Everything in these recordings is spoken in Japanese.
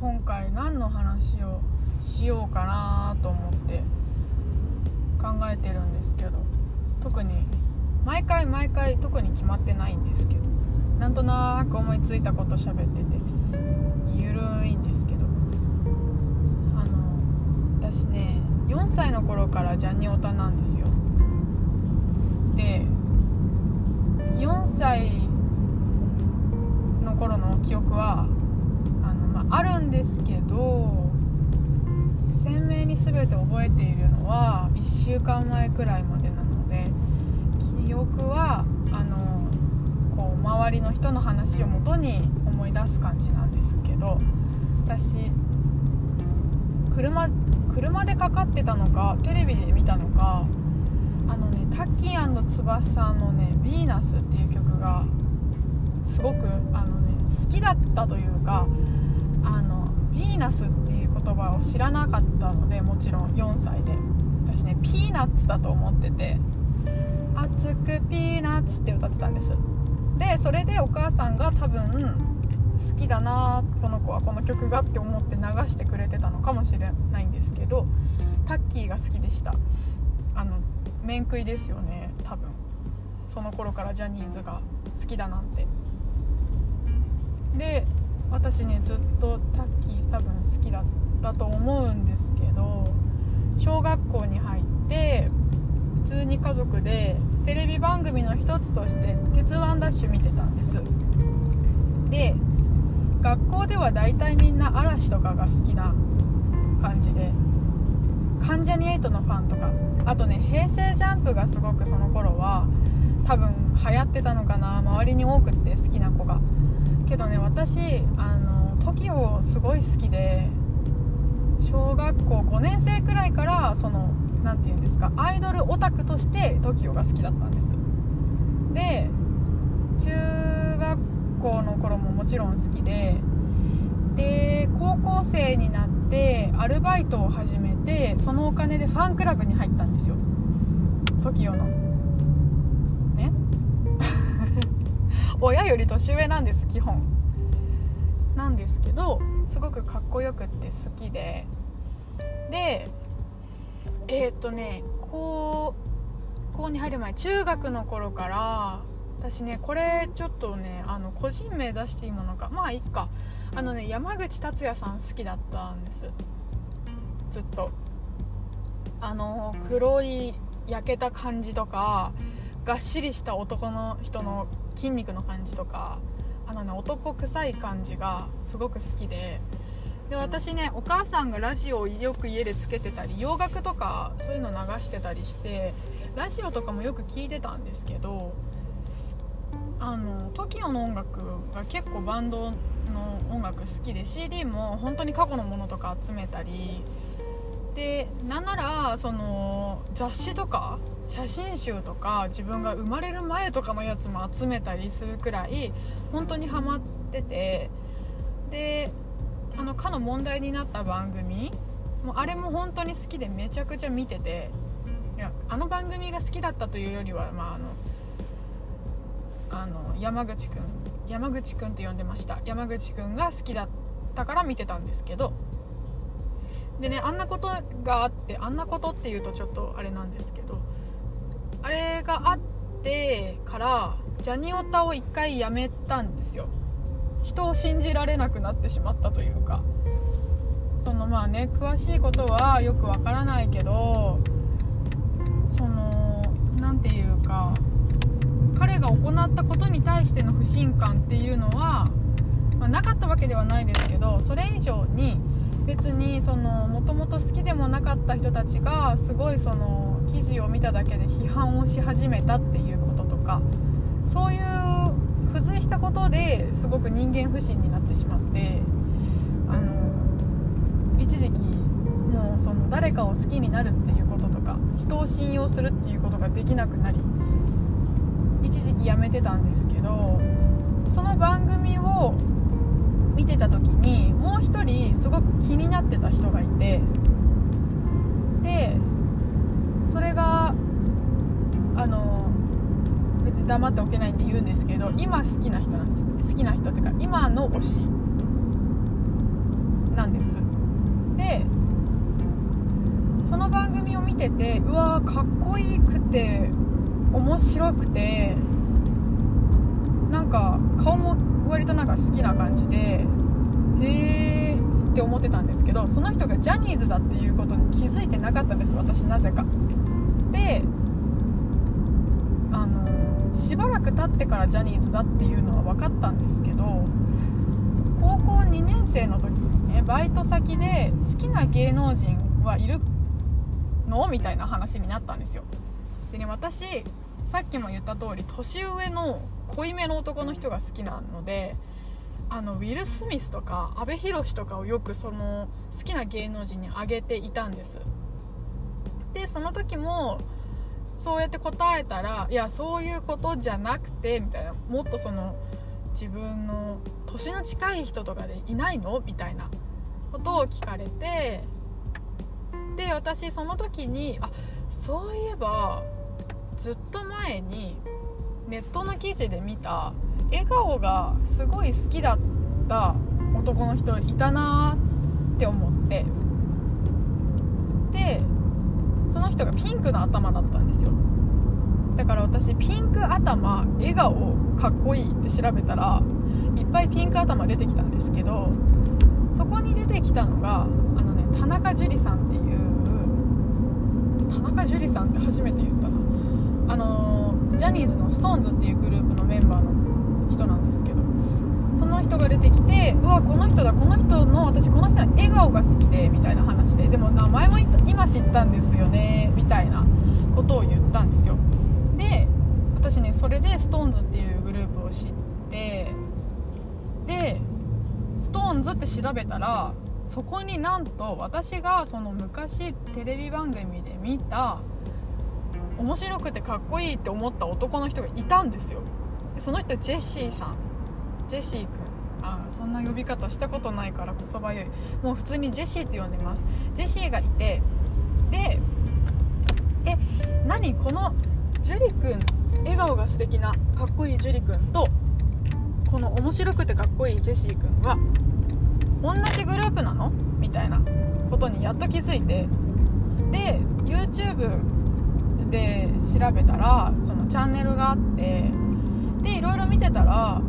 今回何の話をしようかなと思って考えてるんですけど特に毎回毎回特に決まってないんですけどなんとなく思いついたこと喋っててゆるいんですけど。あの私ね4歳の頃からジャニオタなんですよ。で4歳の頃の記憶は、まあ、るんですけど鮮明に全て覚えているのは1週間前くらいまでなので記憶はあのこう周りの人の話をもとに思い出す感じなんですけど私車車でかかってたのかテレビで見たのかあのねタッキー翼のね「ヴィーナス」っていう曲がすごくあのね好きだったというかあのヴィーナスっていう言葉を知らなかったのでもちろん4歳で。私ねピーナッツだと思ってて「熱くピーナッツ」って歌ってたんです。でそれでお母さんが多分好きだなこの子はこの曲がって思って流してくれてたのかもしれないんですけどタッキーが好きでした。あの面食いですよね多分。その頃からジャニーズが好きだなんて。で私ねずっとタッキー多分好きだったと思うんですけど小学校に入って普通に家族でテレビ番組の一つとして「鉄腕ダッシュ」見てたんです。で学校では大体みんな嵐とかが好きな感じで関ジャニ∞のファンとかあとね平成ジャンプがすごくその頃は多分流行ってたのかな周りに多くって好きな子が。けどね私あの TOKIO すごい好きで小学校5年生くらいからその何て言うんですかアイドルオタクとして TOKIO が好きだったんです。で中学校の頃ももちろん好きでで高校生になってアルバイトを始めてそのお金でファンクラブに入ったんですよ。TOKIO の。親より年上なんです基本。なんですけどすごくかっこよくって好きで。でえー、っとね高校に入る前中学の頃から私ねこれちょっとねあの個人名出していいものか。まあいっか。あのね山口達也さん好きだったんです。ずっと。あの黒い焼けた感じとかがっしりした男の人の筋肉の感じとかあのね男臭い感じがすごく好きでで私ねお母さんがラジオをよく家でつけてたり洋楽とかそういうの流してたりしてラジオとかもよく聞いてたんですけどあの TOKIO の音楽が結構バンドの音楽好きで CD も本当に過去のものとか集めたりでなんならその雑誌とか写真集とか自分が生まれる前とかのやつも集めたりするくらい本当にハマっててであのかの問題になった番組もうあれも本当に好きでめちゃくちゃ見てていやあの番組が好きだったというよりは、まあ、あのあの山口くん山口くんって呼んでました。山口くんが好きだったから見てたんですけど。でねあんなことがあってあんなことっていうとちょっとあれなんですけどれがあってからジャニオタを1回やめたんですよ。人を信じられなくなってしまったというか。そのまあね詳しいことはよくわからないけどその何て言うか彼が行ったことに対しての不信感っていうのは、まあ、なかったわけではないですけどそれ以上に別にそのもともと好きでもなかった人たちがすごいその記事を見ただけで批判をし始めたっていうこととかそういう付随したことですごく人間不信になってしまってあの一時期もうその誰かを好きになるっていうこととか人を信用するっていうことができなくなり一時期やめてたんですけどその番組を見てた時にもう一人すごく気になってた人がいてでそれがあの別に黙っておけないんで言うんですけど今好きな人なんです。好きな人っていうか今の推し。なんです。でその番組を見ててうわーかっこいいくて面白くてなんか顔も割となんか好きな感じでへえって思ってたんですけどその人がジャニーズだっていうことに気づいてなかったんです私なぜか。であのしばらく経ってからジャニーズだっていうのは分かったんですけど高校2年生の時にねバイト先で好きな芸能人はいるの？みたいな話になったんですよ。でね私さっきも言った通り年上の濃いめの男の人が好きなのであのウィル・スミスとか阿部寛とかをよくその好きな芸能人に挙げていたんです。でその時もそうやって答えたらいやそういうことじゃなくてみたいな。もっとその自分の年の近い人とかでいないの？みたいなことを聞かれてで私その時にあそういえばずっと前にネットの記事で見た笑顔がすごい好きだった男の人いたなって思って。でその人がピンクの頭だったんですよ。だから私ピンク頭笑顔かっこいいって調べたらいっぱいピンク頭出てきたんですけどそこに出てきたのがあのね田中樹さんっていう田中樹さんって初めて言ったな。あのジャニーズの SixTONES っていうグループのメンバーの人なんですけどその人が出てきてうわこの人だこの人の私この人の笑顔が好きでみたいな話ででも名前も今知ったんですよねみたいなことを言ったんですよ。で私ねそれで SixTONES っていうグループを知ってで SixTONES って調べたらそこになんと私がその昔テレビ番組で見た面白くてかっこいいって思った男の人がいたんですよ。その人ジェシーさん。ジェシー君ああそんな呼び方したことないからこそばゆい。もう普通にジェシーって呼んでます。ジェシーがいてでえ何このジュリ君笑顔が素敵なかっこいいジュリ君とこの面白くてかっこいいジェシー君は同じグループなの？みたいなことにやっと気づいて。で YouTube で調べたらそのチャンネルがあってでいろいろ見てたら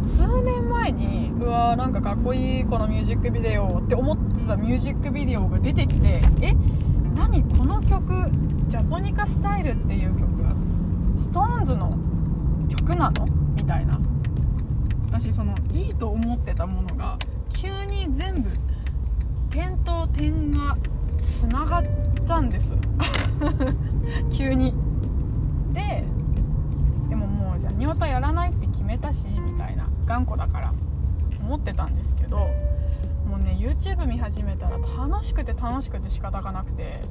数年前にうわーなんかかっこいいこのミュージックビデオって思ってたミュージックビデオが出てきてえ何この曲ジャポニカスタイルっていう曲 SixTONES の曲なの？みたいな。私そのいいと思ってたものが急に全部点と点がつながったんです。急に。ででももうじゃあ仁王やらないって決めたしみたいな頑固だから思ってたんですけどもうね YouTube 見始めたら楽しくて楽しくて仕方がなくて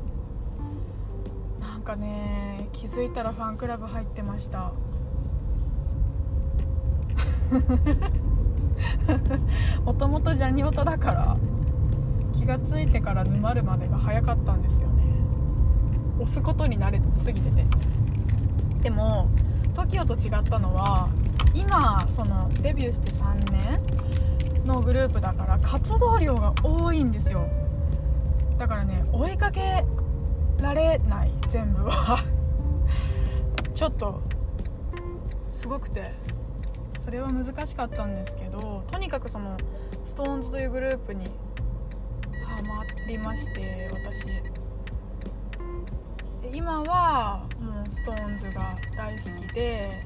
なんかね気づいたらファンクラブ入ってました。もともとジャニオタだから気が付いてから沼るまでが早かったんですよ。押すことに慣れすぎてて。でも TOKIO と違ったのは今そのデビューして3年のグループだから活動量が多いんですよ。だからね追いかけられない全部は。ちょっとすごくて。それは難しかったんですけどとにかくその SixTONES というグループにハマりまして私。今はもう SixTONES が大好きで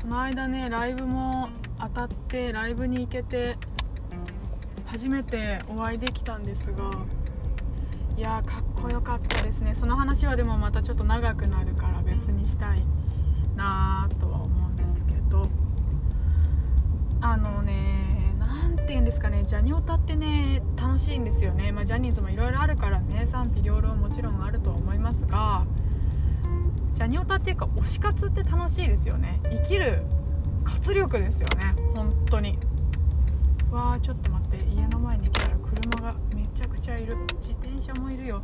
この間ねライブも当たってライブに行けて初めてお会いできたんですがいやかっこよかったですね。その話はでもまたちょっと長くなるから別にしたいなとは思うんですけどあのねて言うんですかねジャニオタってね楽しいんですよね、まあ、ジャニーズもいろいろあるからね賛否両論もちろんあるとは思いますがジャニオタっていうか推し活って楽しいですよね。生きる活力ですよね本当に。わあちょっと待って家の前に来たら車がめちゃくちゃいる。自転車もいるよ。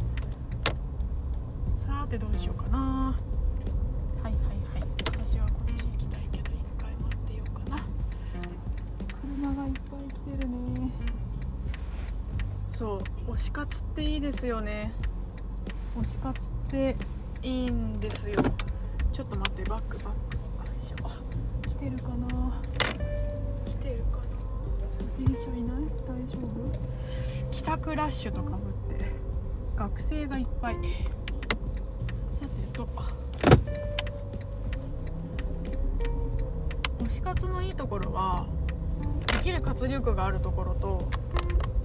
さてどうしようかな。そう推し活っていいですよね。推し活っていいんですよ。ちょっと待ってバックバックよいしょ来てるかな？来てるかな？自転車いない？大丈夫？帰宅ラッシュとかぶって学生がいっぱい。さてと推し活のいいところはできる活力があるところと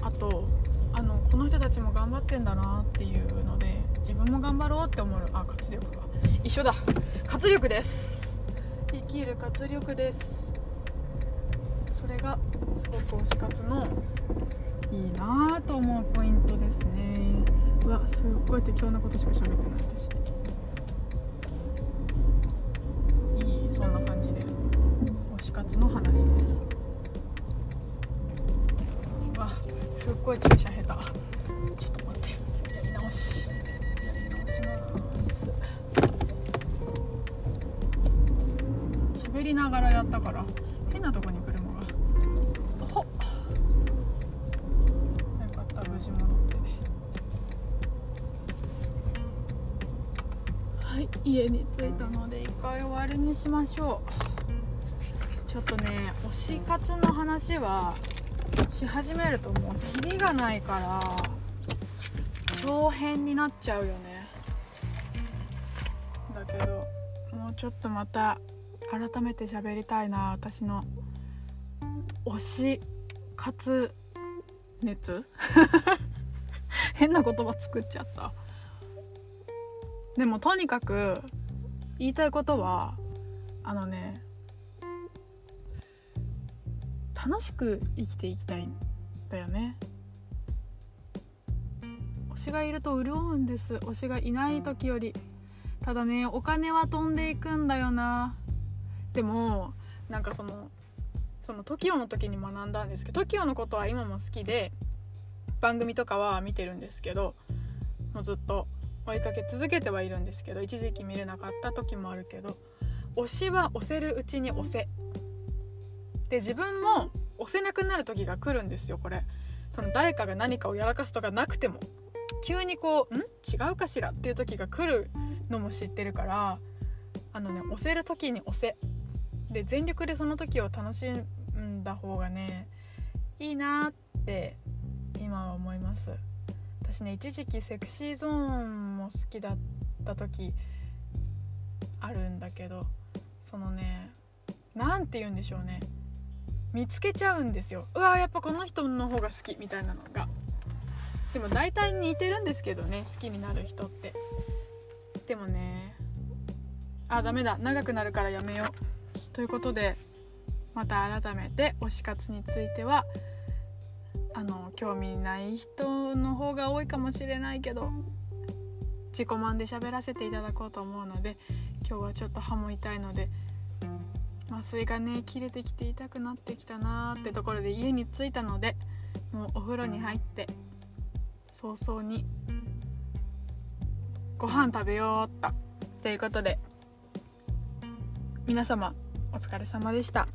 あとあのこの人たちも頑張ってんだなっていうので自分も頑張ろうって思うあ活力が一緒だ。活力です。生きる活力です。それがすごく推し活のいいなと思うポイントですね。うわすっごい適当なことしか喋ってない私。変なとこに車が。ほっ。よかった無事戻って。はい家に着いたので一回終わりにしましょう。ちょっとね推し活の話はし始めるともうキリがないから長編になっちゃうよね。だけどもうちょっとまた改めて喋りたいな私の。推し活熱。変な言葉作っちゃった。でもとにかく言いたいことはあのね楽しく生きていきたいんだよね。推しがいると潤うんです。推しがいない時より。ただねお金は飛んでいくんだよな。でもなんかそのその TOKIO の時に学んだんですけど TOKIO のことは今も好きで番組とかは見てるんですけどもうずっと追いかけ続けてはいるんですけど一時期見れなかった時もあるけど推しは押せるうちに押せ。で自分も押せなくなる時が来るんですよこれ。その誰かが何かをやらかすとかなくても。急にこう「ん？違うかしら?」っていう時が来るのも知ってるからあのね押せる時に押せ。で全力でその時を楽しんだ方がねいいなって今は思います。私ね一時期セクシーゾーンも好きだった時あるんだけどそのね何て言うんでしょうね。見つけちゃうんですよ。うわやっぱこの人の方が好きみたいなのが。でも大体似てるんですけどね好きになる人って。でもねあダメだ。長くなるからやめよう。ということでまた改めて推し活についてはあの興味ない人の方が多いかもしれないけど自己満で喋らせていただこうと思うので今日はちょっと歯も痛いので麻酔がね切れてきて痛くなってきたなーってところで家に着いたのでもうお風呂に入って早々にご飯食べようっとということで皆様お疲れ様でした。